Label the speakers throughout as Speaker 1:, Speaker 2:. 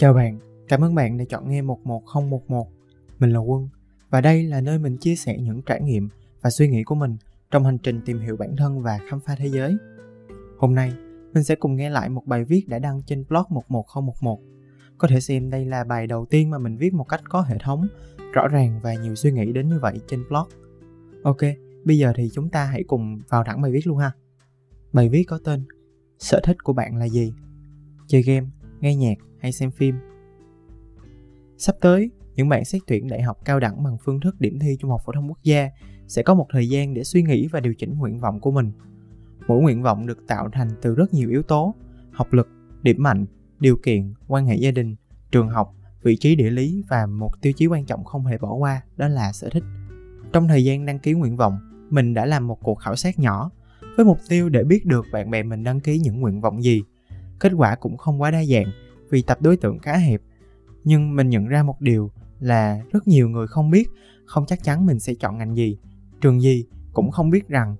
Speaker 1: Chào bạn, cảm ơn bạn đã chọn nghe 11011. Mình là Quân và đây là nơi mình chia sẻ những trải nghiệm và suy nghĩ của mình trong hành trình tìm hiểu bản thân và khám phá thế giới. Hôm nay, mình sẽ cùng nghe lại một bài viết đã đăng trên blog 11011. Có thể xem đây là bài đầu tiên mà mình viết một cách có hệ thống, rõ ràng và nhiều suy nghĩ đến như vậy trên blog. Ok, bây giờ thì chúng ta hãy cùng vào thẳng bài viết luôn ha. Bài viết có tên Sở thích của bạn là gì? Chơi game, nghe nhạc hay xem phim? Sắp tới, những bạn xét tuyển đại học cao đẳng bằng phương thức điểm thi Trung học phổ thông quốc gia sẽ có một thời gian để suy nghĩ và điều chỉnh nguyện vọng của mình. Mỗi nguyện vọng được tạo thành từ rất nhiều yếu tố, học lực, điểm mạnh, điều kiện, quan hệ gia đình, trường học, vị trí địa lý và một tiêu chí quan trọng không hề bỏ qua đó là sở thích. Trong thời gian đăng ký nguyện vọng, mình đã làm một cuộc khảo sát nhỏ với mục tiêu để biết được bạn bè mình đăng ký những nguyện vọng gì. Kết quả cũng không quá đa dạng vì tập đối tượng khá hẹp. Nhưng mình nhận ra một điều là rất nhiều người không biết, không chắc chắn mình sẽ chọn ngành gì, trường gì, cũng không biết rằng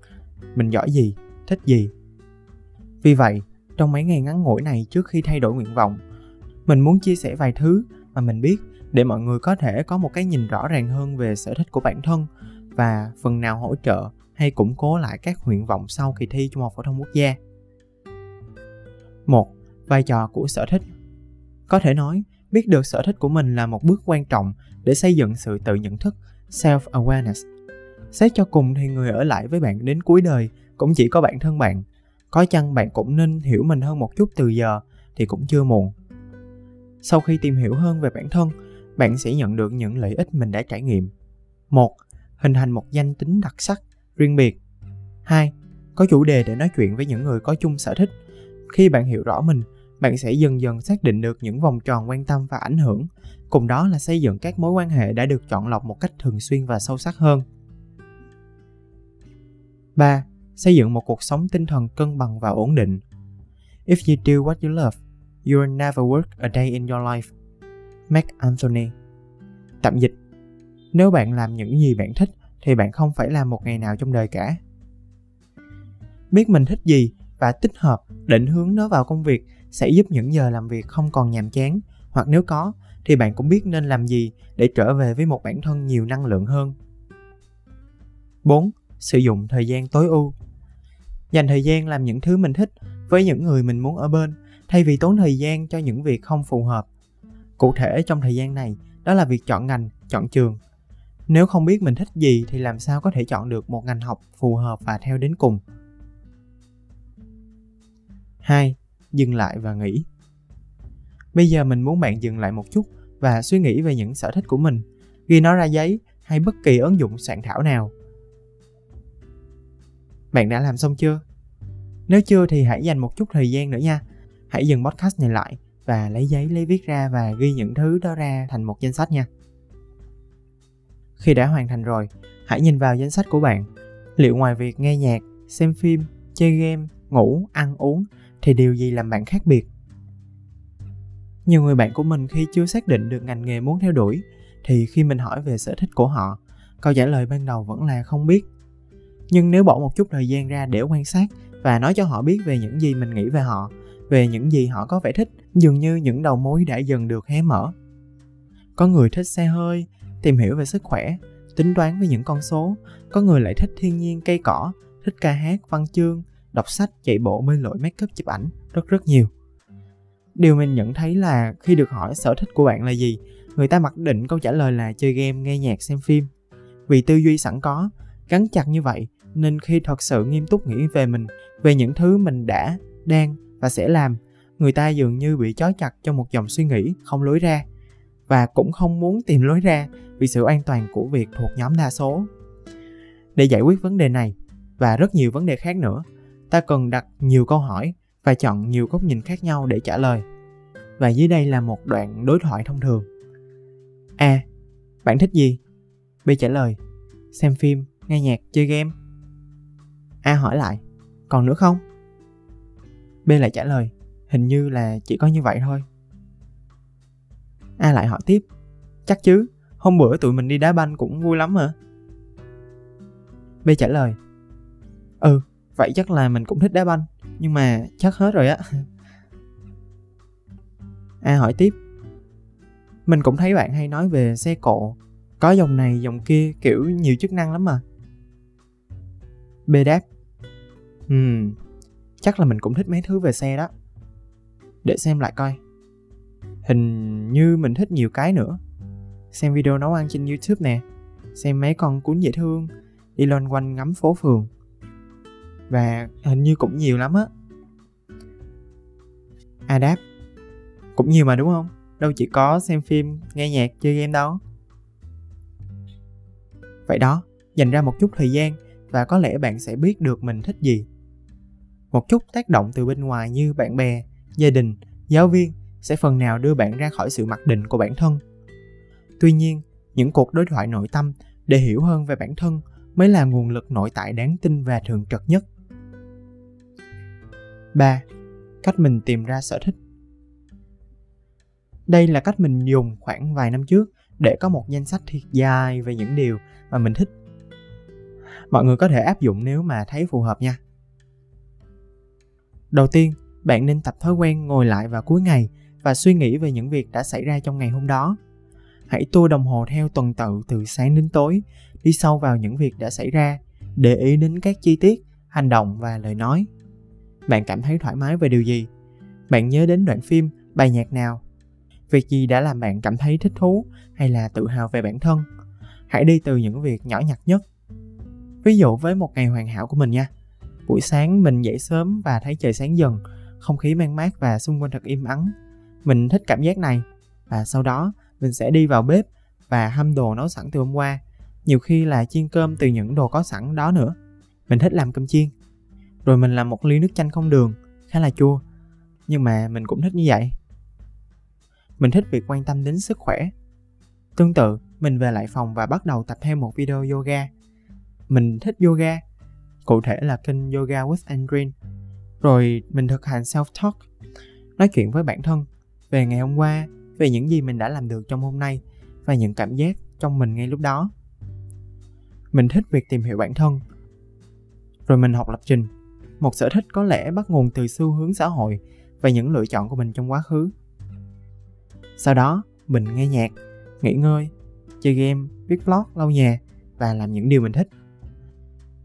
Speaker 1: mình giỏi gì, thích gì. Vì vậy, trong mấy ngày ngắn ngủi này trước khi thay đổi nguyện vọng, mình muốn chia sẻ vài thứ mà mình biết để mọi người có thể có một cái nhìn rõ ràng hơn về sở thích của bản thân và phần nào hỗ trợ hay củng cố lại các nguyện vọng sau kỳ thi Trung học phổ thông quốc gia một Vai trò của sở thích Có thể nói, biết được sở thích của mình là một bước quan trọng để xây dựng sự tự nhận thức, self-awareness. Xét cho cùng thì người ở lại với bạn đến cuối đời cũng chỉ có bản thân bạn. Có chăng bạn cũng nên hiểu mình hơn một chút từ giờ thì cũng chưa muộn. Sau khi tìm hiểu hơn về bản thân, bạn sẽ nhận được những lợi ích mình đã trải nghiệm. một Hình thành một danh tính đặc sắc riêng biệt. 2. Có chủ đề để nói chuyện với những người có chung sở thích. Khi bạn hiểu rõ mình, bạn sẽ dần dần xác định được những vòng tròn quan tâm và ảnh hưởng, cùng đó là xây dựng các mối quan hệ đã được chọn lọc một cách thường xuyên và sâu sắc hơn. 3. Xây dựng một cuộc sống tinh thần cân bằng và ổn định. If you do what you love, you will never work a day in your life. Mark Anthony Tạm dịch Nếu bạn làm những gì bạn thích, thì bạn không phải làm một ngày nào trong đời cả biết mình thích gì và tích hợp định hướng nó vào công việc sẽ giúp những giờ làm việc không còn nhàm chán hoặc nếu có thì bạn cũng biết nên làm gì để trở về với một bản thân nhiều năng lượng hơn 4. Sử dụng thời gian tối ưu Dành thời gian làm những thứ mình thích với những người mình muốn ở bên thay vì tốn thời gian cho những việc không phù hợp. Cụ thể trong thời gian này, đó là việc chọn ngành, chọn trường, nếu không biết mình thích gì thì làm sao có thể chọn được một ngành học phù hợp và theo đến cùng. 2. Dừng lại và nghĩ. Bây giờ mình muốn bạn dừng lại một chút và suy nghĩ về những sở thích của mình, ghi nó ra giấy hay bất kỳ ứng dụng soạn thảo nào. Bạn đã làm xong chưa? Nếu chưa thì hãy dành một chút thời gian nữa nha. Hãy dừng podcast này lại và lấy giấy lấy viết ra và ghi những thứ đó ra thành một danh sách nha. Khi đã hoàn thành rồi, hãy nhìn vào danh sách của bạn. Liệu ngoài việc nghe nhạc, xem phim, chơi game, ngủ, ăn uống thì điều gì làm bạn khác biệt? Nhiều người bạn của mình khi chưa xác định được ngành nghề muốn theo đuổi thì khi mình hỏi về sở thích của họ, câu trả lời ban đầu vẫn là không biết. Nhưng nếu bỏ một chút thời gian ra để quan sát và nói cho họ biết về những gì mình nghĩ về họ, về những gì họ có vẻ thích, dường như những đầu mối đã dần được hé mở. Có người thích xe hơi, tìm hiểu về sức khỏe, tính toán với những con số, có người lại thích thiên nhiên cây cỏ, thích ca hát, văn chương, đọc sách, chạy bộ, bơi lội, make up, chụp ảnh, rất rất nhiều. Điều mình nhận thấy là khi được hỏi sở thích của bạn là gì, người ta mặc định câu trả lời là chơi game, nghe nhạc, xem phim. Vì tư duy sẵn có, gắn chặt như vậy, nên khi thật sự nghiêm túc nghĩ về mình, về những thứ mình đã, đang và sẽ làm, người ta dường như bị trói chặt trong một dòng suy nghĩ không lối ra và cũng không muốn tìm lối ra vì sự an toàn của việc thuộc nhóm đa số. Để giải quyết vấn đề này và rất nhiều vấn đề khác nữa, ta cần đặt nhiều câu hỏi và chọn nhiều góc nhìn khác nhau để trả lời. Và dưới đây là một đoạn đối thoại thông thường. A. Bạn thích gì? B trả lời. Xem phim, nghe nhạc, chơi game. A hỏi lại. Còn nữa không? B lại trả lời. Hình như là chỉ có như vậy thôi. A lại hỏi tiếp. Chắc chứ, hôm bữa tụi mình đi đá banh cũng vui lắm hả B trả lời. Ừ, vậy chắc là mình cũng thích đá banh, nhưng mà chắc hết rồi á. A à, hỏi tiếp. Mình cũng thấy bạn hay nói về xe cộ, có dòng này dòng kia kiểu nhiều chức năng lắm mà. B đáp Ừm, chắc là mình cũng thích mấy thứ về xe đó. Để xem lại coi. Hình như mình thích nhiều cái nữa. Xem video nấu ăn trên YouTube nè, xem mấy con cuốn dễ thương, đi loanh quanh ngắm phố phường. Và hình như cũng nhiều lắm á. adap đáp Cũng nhiều mà đúng không? Đâu chỉ có xem phim, nghe nhạc, chơi game đâu. Vậy đó, dành ra một chút thời gian và có lẽ bạn sẽ biết được mình thích gì. Một chút tác động từ bên ngoài như bạn bè, gia đình, giáo viên sẽ phần nào đưa bạn ra khỏi sự mặc định của bản thân. Tuy nhiên, những cuộc đối thoại nội tâm để hiểu hơn về bản thân mới là nguồn lực nội tại đáng tin và thường trực nhất. 3. Cách mình tìm ra sở thích Đây là cách mình dùng khoảng vài năm trước để có một danh sách thiệt dài về những điều mà mình thích. Mọi người có thể áp dụng nếu mà thấy phù hợp nha. Đầu tiên, bạn nên tập thói quen ngồi lại vào cuối ngày và suy nghĩ về những việc đã xảy ra trong ngày hôm đó. Hãy tua đồng hồ theo tuần tự từ sáng đến tối, đi sâu vào những việc đã xảy ra, để ý đến các chi tiết, hành động và lời nói. Bạn cảm thấy thoải mái về điều gì? Bạn nhớ đến đoạn phim, bài nhạc nào? Việc gì đã làm bạn cảm thấy thích thú hay là tự hào về bản thân? Hãy đi từ những việc nhỏ nhặt nhất. Ví dụ với một ngày hoàn hảo của mình nha. Buổi sáng mình dậy sớm và thấy trời sáng dần, không khí mang mát và xung quanh thật im ắng. Mình thích cảm giác này. Và sau đó mình sẽ đi vào bếp và hâm đồ nấu sẵn từ hôm qua. Nhiều khi là chiên cơm từ những đồ có sẵn đó nữa. Mình thích làm cơm chiên. Rồi mình làm một ly nước chanh không đường, khá là chua. Nhưng mà mình cũng thích như vậy. Mình thích việc quan tâm đến sức khỏe. Tương tự, mình về lại phòng và bắt đầu tập theo một video yoga. Mình thích yoga, cụ thể là kênh Yoga with Andrin. Rồi mình thực hành self-talk, nói chuyện với bản thân về ngày hôm qua, về những gì mình đã làm được trong hôm nay và những cảm giác trong mình ngay lúc đó. Mình thích việc tìm hiểu bản thân. Rồi mình học lập trình. Một sở thích có lẽ bắt nguồn từ xu hướng xã hội và những lựa chọn của mình trong quá khứ. Sau đó, mình nghe nhạc, nghỉ ngơi, chơi game, viết blog, lau nhà và làm những điều mình thích.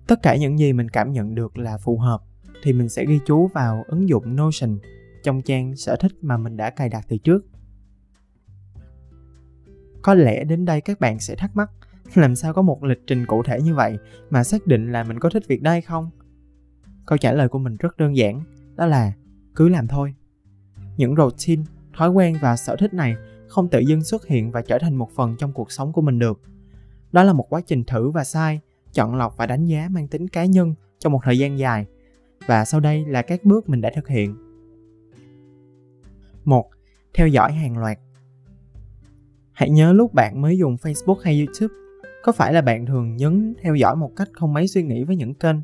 Speaker 1: Tất cả những gì mình cảm nhận được là phù hợp thì mình sẽ ghi chú vào ứng dụng Notion trong trang sở thích mà mình đã cài đặt từ trước. Có lẽ đến đây các bạn sẽ thắc mắc làm sao có một lịch trình cụ thể như vậy mà xác định là mình có thích việc đó hay không? Câu trả lời của mình rất đơn giản, đó là cứ làm thôi. Những routine, thói quen và sở thích này không tự dưng xuất hiện và trở thành một phần trong cuộc sống của mình được. Đó là một quá trình thử và sai, chọn lọc và đánh giá mang tính cá nhân trong một thời gian dài. Và sau đây là các bước mình đã thực hiện. 1. Theo dõi hàng loạt Hãy nhớ lúc bạn mới dùng Facebook hay YouTube, có phải là bạn thường nhấn theo dõi một cách không mấy suy nghĩ với những kênh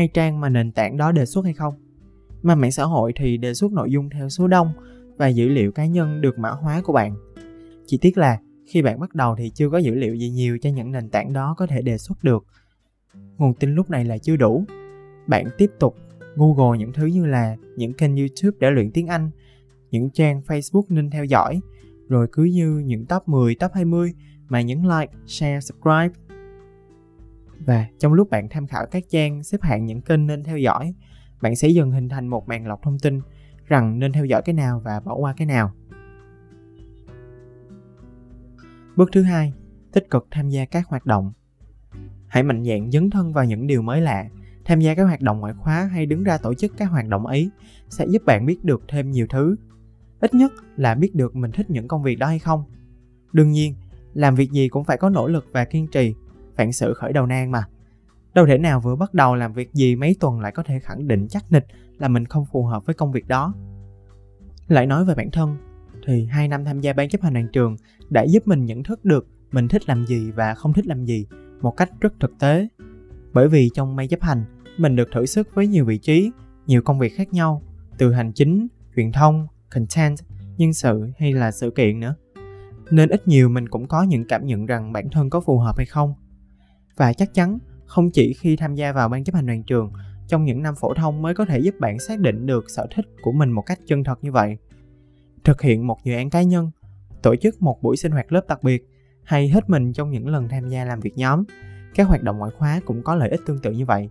Speaker 1: hay trang mà nền tảng đó đề xuất hay không? Mà mạng xã hội thì đề xuất nội dung theo số đông và dữ liệu cá nhân được mã hóa của bạn. Chỉ tiếc là khi bạn bắt đầu thì chưa có dữ liệu gì nhiều cho những nền tảng đó có thể đề xuất được. Nguồn tin lúc này là chưa đủ. Bạn tiếp tục Google những thứ như là những kênh YouTube để luyện tiếng Anh, những trang Facebook nên theo dõi, rồi cứ như những top 10, top 20 mà nhấn like, share, subscribe. Và trong lúc bạn tham khảo các trang xếp hạng những kênh nên theo dõi, bạn sẽ dần hình thành một màn lọc thông tin rằng nên theo dõi cái nào và bỏ qua cái nào. Bước thứ hai, tích cực tham gia các hoạt động. Hãy mạnh dạn dấn thân vào những điều mới lạ, tham gia các hoạt động ngoại khóa hay đứng ra tổ chức các hoạt động ấy sẽ giúp bạn biết được thêm nhiều thứ. Ít nhất là biết được mình thích những công việc đó hay không. Đương nhiên, làm việc gì cũng phải có nỗ lực và kiên trì, phản sự khởi đầu nan mà. Đâu thể nào vừa bắt đầu làm việc gì mấy tuần lại có thể khẳng định chắc nịch là mình không phù hợp với công việc đó. Lại nói về bản thân, thì hai năm tham gia ban chấp hành đoàn trường đã giúp mình nhận thức được mình thích làm gì và không thích làm gì một cách rất thực tế. Bởi vì trong ban chấp hành, mình được thử sức với nhiều vị trí, nhiều công việc khác nhau, từ hành chính, truyền thông, content, nhân sự hay là sự kiện nữa. Nên ít nhiều mình cũng có những cảm nhận rằng bản thân có phù hợp hay không. Và chắc chắn không chỉ khi tham gia vào ban chấp hành đoàn trường trong những năm phổ thông mới có thể giúp bạn xác định được sở thích của mình một cách chân thật như vậy thực hiện một dự án cá nhân tổ chức một buổi sinh hoạt lớp đặc biệt hay hết mình trong những lần tham gia làm việc nhóm. Các hoạt động ngoại khóa cũng có lợi ích tương tự như vậy.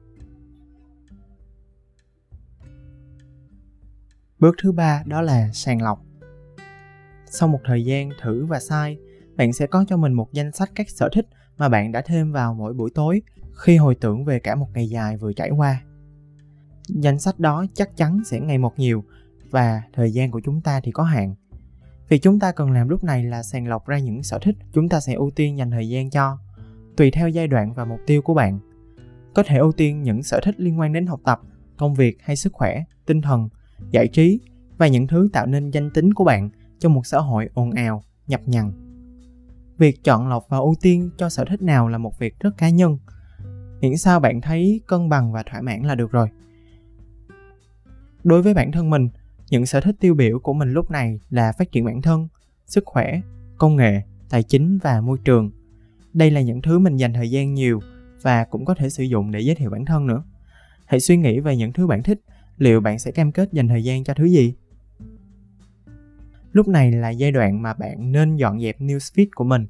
Speaker 1: Bước thứ ba đó là sàng lọc. Sau một thời gian thử và sai, bạn sẽ có cho mình một danh sách các sở thích mà bạn đã thêm vào mỗi buổi tối khi hồi tưởng về cả một ngày dài vừa trải qua. Danh sách đó chắc chắn sẽ ngày một nhiều và thời gian của chúng ta thì có hạn. Việc chúng ta cần làm lúc này là sàng lọc ra những sở thích chúng ta sẽ ưu tiên dành thời gian cho, tùy theo giai đoạn và mục tiêu của bạn. Có thể ưu tiên những sở thích liên quan đến học tập, công việc hay sức khỏe, tinh thần, giải trí và những thứ tạo nên danh tính của bạn trong một xã hội ồn ào, nhập nhằng. Việc chọn lọc và ưu tiên cho sở thích nào là một việc rất cá nhân. Miễn sao bạn thấy cân bằng và thỏa mãn là được rồi. Đối với bản thân mình, những sở thích tiêu biểu của mình lúc này là phát triển bản thân, sức khỏe, công nghệ, tài chính và môi trường. Đây là những thứ mình dành thời gian nhiều và cũng có thể sử dụng để giới thiệu bản thân nữa. Hãy suy nghĩ về những thứ bạn thích, liệu bạn sẽ cam kết dành thời gian cho thứ gì? Lúc này là giai đoạn mà bạn nên dọn dẹp newsfeed của mình.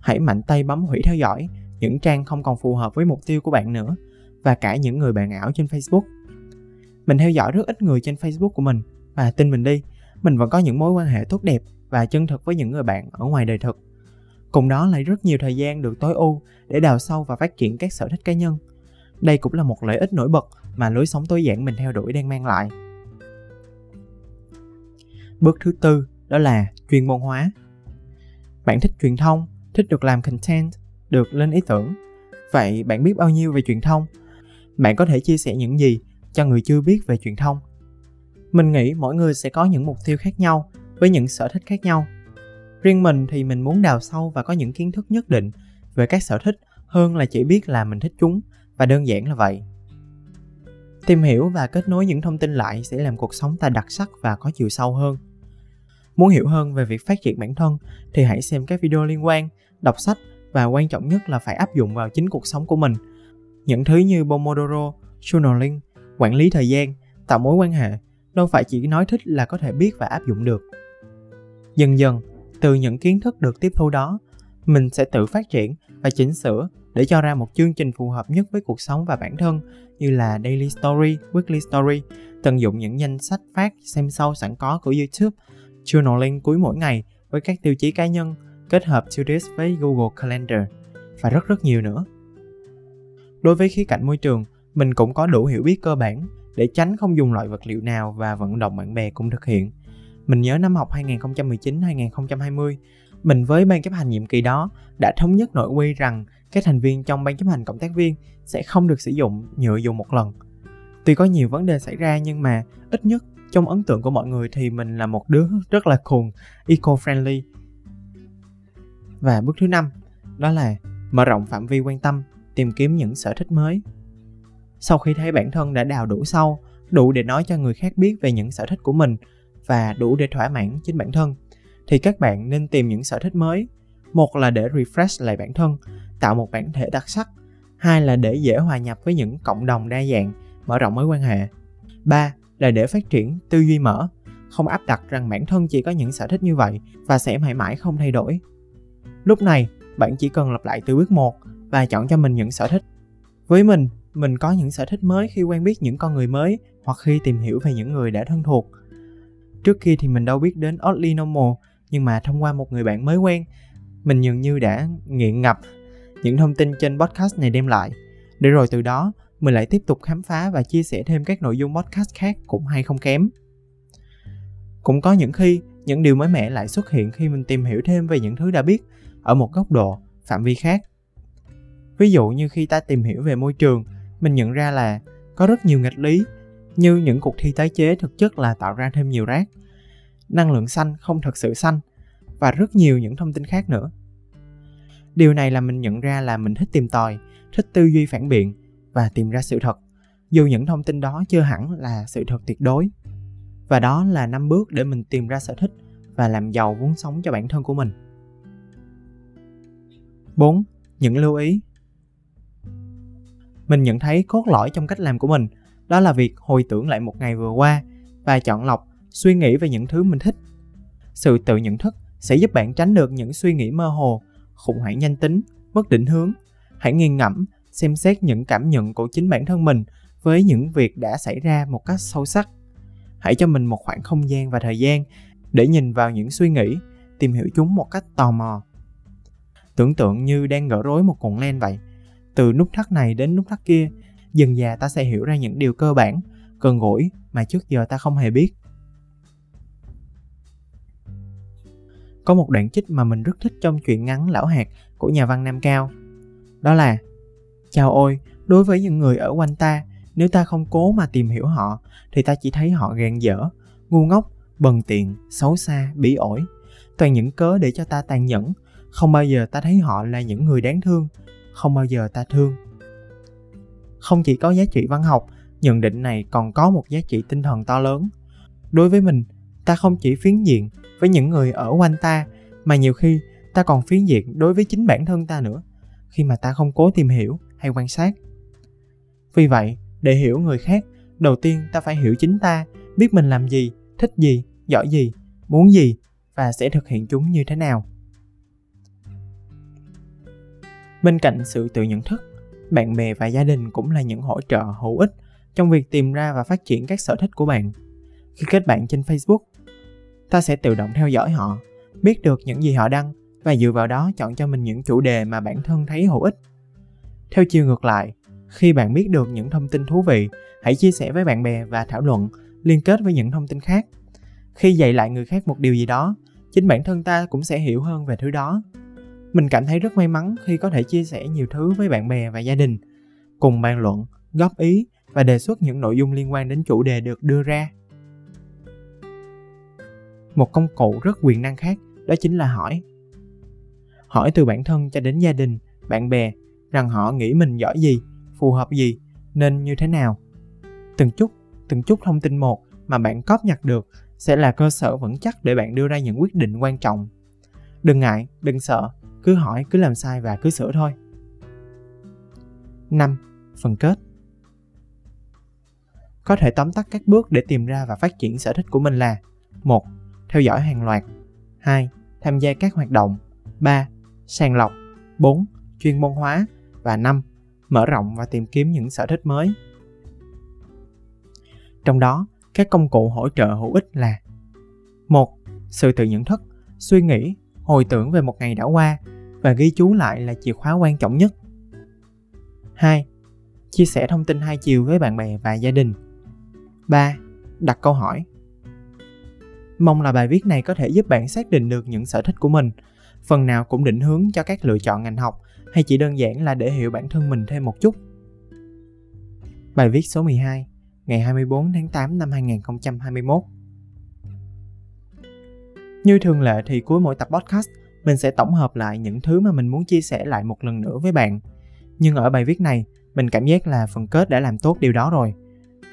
Speaker 1: Hãy mạnh tay bấm hủy theo dõi những trang không còn phù hợp với mục tiêu của bạn nữa và cả những người bạn ảo trên Facebook mình theo dõi rất ít người trên Facebook của mình và tin mình đi, mình vẫn có những mối quan hệ tốt đẹp và chân thực với những người bạn ở ngoài đời thực. Cùng đó lại rất nhiều thời gian được tối ưu để đào sâu và phát triển các sở thích cá nhân. Đây cũng là một lợi ích nổi bật mà lối sống tối giản mình theo đuổi đang mang lại. Bước thứ tư đó là chuyên môn hóa. Bạn thích truyền thông, thích được làm content, được lên ý tưởng. Vậy bạn biết bao nhiêu về truyền thông? Bạn có thể chia sẻ những gì cho người chưa biết về truyền thông. Mình nghĩ mỗi người sẽ có những mục tiêu khác nhau với những sở thích khác nhau. Riêng mình thì mình muốn đào sâu và có những kiến thức nhất định về các sở thích hơn là chỉ biết là mình thích chúng và đơn giản là vậy. Tìm hiểu và kết nối những thông tin lại sẽ làm cuộc sống ta đặc sắc và có chiều sâu hơn. Muốn hiểu hơn về việc phát triển bản thân thì hãy xem các video liên quan, đọc sách và quan trọng nhất là phải áp dụng vào chính cuộc sống của mình. Những thứ như Pomodoro, journaling quản lý thời gian tạo mối quan hệ đâu phải chỉ nói thích là có thể biết và áp dụng được dần dần từ những kiến thức được tiếp thu đó mình sẽ tự phát triển và chỉnh sửa để cho ra một chương trình phù hợp nhất với cuộc sống và bản thân như là daily story, weekly story, tận dụng những danh sách phát xem sâu sẵn có của YouTube, journaling cuối mỗi ngày với các tiêu chí cá nhân, kết hợp to với Google Calendar và rất rất nhiều nữa. Đối với khía cạnh môi trường, mình cũng có đủ hiểu biết cơ bản để tránh không dùng loại vật liệu nào và vận động bạn bè cũng thực hiện. Mình nhớ năm học 2019-2020, mình với ban chấp hành nhiệm kỳ đó đã thống nhất nội quy rằng các thành viên trong ban chấp hành cộng tác viên sẽ không được sử dụng nhựa dùng một lần. Tuy có nhiều vấn đề xảy ra nhưng mà ít nhất trong ấn tượng của mọi người thì mình là một đứa rất là khùng, eco-friendly. Và bước thứ năm đó là mở rộng phạm vi quan tâm, tìm kiếm những sở thích mới sau khi thấy bản thân đã đào đủ sâu đủ để nói cho người khác biết về những sở thích của mình và đủ để thỏa mãn chính bản thân thì các bạn nên tìm những sở thích mới. Một là để refresh lại bản thân, tạo một bản thể đặc sắc. Hai là để dễ hòa nhập với những cộng đồng đa dạng, mở rộng mối quan hệ. Ba là để phát triển tư duy mở. Không áp đặt rằng bản thân chỉ có những sở thích như vậy và sẽ mãi mãi không thay đổi. Lúc này, bạn chỉ cần lặp lại từ bước một và chọn cho mình những sở thích. Với mình mình có những sở thích mới khi quen biết những con người mới hoặc khi tìm hiểu về những người đã thân thuộc. Trước kia thì mình đâu biết đến oddly normal nhưng mà thông qua một người bạn mới quen, mình dường như đã nghiện ngập những thông tin trên podcast này đem lại. Để rồi từ đó, mình lại tiếp tục khám phá và chia sẻ thêm các nội dung podcast khác cũng hay không kém. Cũng có những khi, những điều mới mẻ lại xuất hiện khi mình tìm hiểu thêm về những thứ đã biết ở một góc độ, phạm vi khác. Ví dụ như khi ta tìm hiểu về môi trường, mình nhận ra là có rất nhiều nghịch lý, như những cuộc thi tái chế thực chất là tạo ra thêm nhiều rác năng lượng xanh không thật sự xanh, và rất nhiều những thông tin khác nữa. Điều này là mình nhận ra là mình thích tìm tòi, thích tư duy phản biện và tìm ra sự thật. Dù những thông tin đó chưa hẳn là sự thật tuyệt đối. Và đó là năm bước để mình tìm ra sở thích và làm giàu vốn sống cho bản thân của mình. 4. Những lưu ý. Mình nhận thấy cốt lõi trong cách làm của mình, đó là việc hồi tưởng lại một ngày vừa qua và chọn lọc suy nghĩ về những thứ mình thích sự tự nhận thức sẽ giúp bạn tránh được những suy nghĩ mơ hồ, khủng hoảng nhanh tính, mất định hướng. Hãy nghiền ngẫm, xem xét những cảm nhận của chính bản thân mình với những việc đã xảy ra một cách sâu sắc. Hãy cho mình một khoảng không gian và thời gian để nhìn vào những suy nghĩ, tìm hiểu chúng một cách tò mò. Tưởng tượng như đang gỡ rối một cuộn len vậy. Từ nút thắt này đến nút thắt kia, dần dà ta sẽ hiểu ra những điều cơ bản, gần gũi mà trước giờ ta không hề biết. Có một đoạn trích mà mình rất thích trong truyện ngắn Lão Hạt của nhà văn Nam Cao. Đó là Chào ôi, đối với những người ở quanh ta, nếu ta không cố mà tìm hiểu họ, thì ta chỉ thấy họ gàn dở, ngu ngốc, bần tiện, xấu xa, bỉ ổi. Toàn những cớ để cho ta tàn nhẫn, không bao giờ ta thấy họ là những người đáng thương, không bao giờ ta thương. Không chỉ có giá trị văn học, nhận định này còn có một giá trị tinh thần to lớn. Đối với mình, ta không chỉ phiến diện với những người ở quanh ta, mà nhiều khi ta còn phiến diện đối với chính bản thân ta nữa, khi mà ta không cố tìm hiểu hay quan sát. Vì vậy, để hiểu người khác, đầu tiên ta phải hiểu chính ta, biết mình làm gì, thích gì, giỏi gì, muốn gì và sẽ thực hiện chúng như thế nào. Bên cạnh sự tự nhận thức, bạn bè và gia đình cũng là những hỗ trợ hữu ích trong việc tìm ra và phát triển các sở thích của bạn. Khi kết bạn trên Facebook, ta sẽ tự động theo dõi họ, biết được những gì họ đăng và dựa vào đó chọn cho mình những chủ đề mà bản thân thấy hữu ích. Theo chiều ngược lại, khi bạn biết được những thông tin thú vị, hãy chia sẻ với bạn bè và thảo luận, liên kết với những thông tin khác. Khi dạy lại người khác một điều gì đó, chính bản thân ta cũng sẽ hiểu hơn về thứ đó. Mình cảm thấy rất may mắn khi có thể chia sẻ nhiều thứ với bạn bè và gia đình, cùng bàn luận, góp ý và đề xuất những nội dung liên quan đến chủ đề được đưa ra. Một công cụ rất quyền năng khác đó chính là hỏi. Hỏi từ bản thân cho đến gia đình, bạn bè rằng họ nghĩ mình giỏi gì, phù hợp gì, nên như thế nào. Từng chút, từng chút thông tin một mà bạn cóp nhặt được sẽ là cơ sở vững chắc để bạn đưa ra những quyết định quan trọng. Đừng ngại, đừng sợ, cứ hỏi, cứ làm sai và cứ sửa thôi. 5. Phần kết Có thể tóm tắt các bước để tìm ra và phát triển sở thích của mình là 1. Theo dõi hàng loạt 2. Tham gia các hoạt động 3. Sàng lọc 4. Chuyên môn hóa và 5. Mở rộng và tìm kiếm những sở thích mới. Trong đó, các công cụ hỗ trợ hữu ích là một Sự tự nhận thức, suy nghĩ, hồi tưởng về một ngày đã qua và ghi chú lại là chìa khóa quan trọng nhất. 2. Chia sẻ thông tin hai chiều với bạn bè và gia đình. 3. Đặt câu hỏi. Mong là bài viết này có thể giúp bạn xác định được những sở thích của mình, phần nào cũng định hướng cho các lựa chọn ngành học hay chỉ đơn giản là để hiểu bản thân mình thêm một chút. Bài viết số 12, ngày 24 tháng 8 năm 2021. Như thường lệ thì cuối mỗi tập podcast, mình sẽ tổng hợp lại những thứ mà mình muốn chia sẻ lại một lần nữa với bạn. Nhưng ở bài viết này, mình cảm giác là phần kết đã làm tốt điều đó rồi.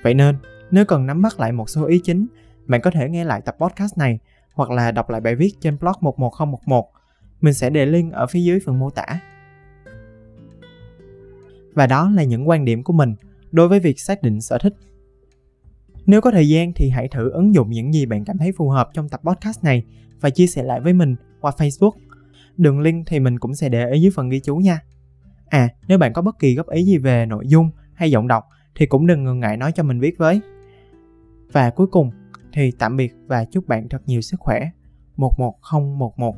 Speaker 1: Vậy nên, nếu cần nắm bắt lại một số ý chính, bạn có thể nghe lại tập podcast này hoặc là đọc lại bài viết trên blog 11011. Mình sẽ để link ở phía dưới phần mô tả. Và đó là những quan điểm của mình đối với việc xác định sở thích. Nếu có thời gian thì hãy thử ứng dụng những gì bạn cảm thấy phù hợp trong tập podcast này và chia sẻ lại với mình qua Facebook. Đường link thì mình cũng sẽ để ở dưới phần ghi chú nha. À, nếu bạn có bất kỳ góp ý gì về nội dung hay giọng đọc thì cũng đừng ngần ngại nói cho mình biết với. Và cuối cùng thì tạm biệt và chúc bạn thật nhiều sức khỏe. 11011